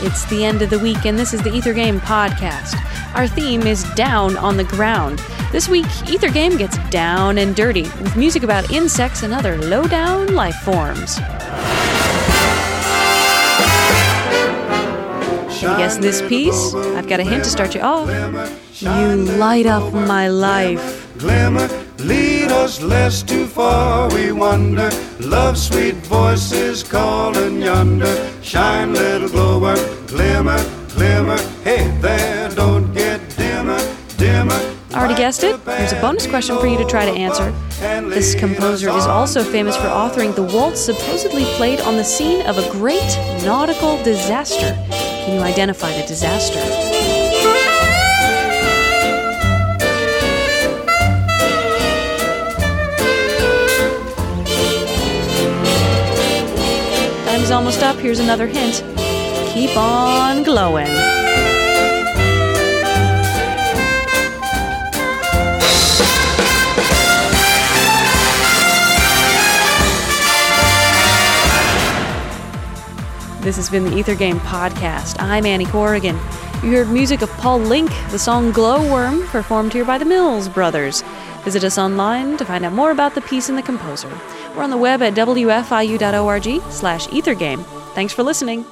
It's the end of the week, and this is the Ether Game podcast. Our theme is Down on the Ground. This week, Ether Game gets down and dirty with music about insects and other low down life forms. You guess this piece? I've got a hint to start you off. You light up my life. Glimmer, lead us lest too far we wander. Love sweet voices calling yonder. Shine, little glower, glimmer, glimmer. Hey there, don't get dimmer, dimmer. Already guessed it? Here's a bonus question for you to try to answer. This composer is also famous for authoring the waltz supposedly played on the scene of a great nautical disaster. Can you identify the disaster? Is almost up. Here's another hint. Keep on glowing. This has been the Ether Game Podcast. I'm Annie Corrigan. You heard music of Paul Lincke, the song Glowworm, performed here by the Mills Brothers. Visit us online to find out more about the piece and the composer. We're on the web at wfiu.org slash ethergame. Thanks for listening.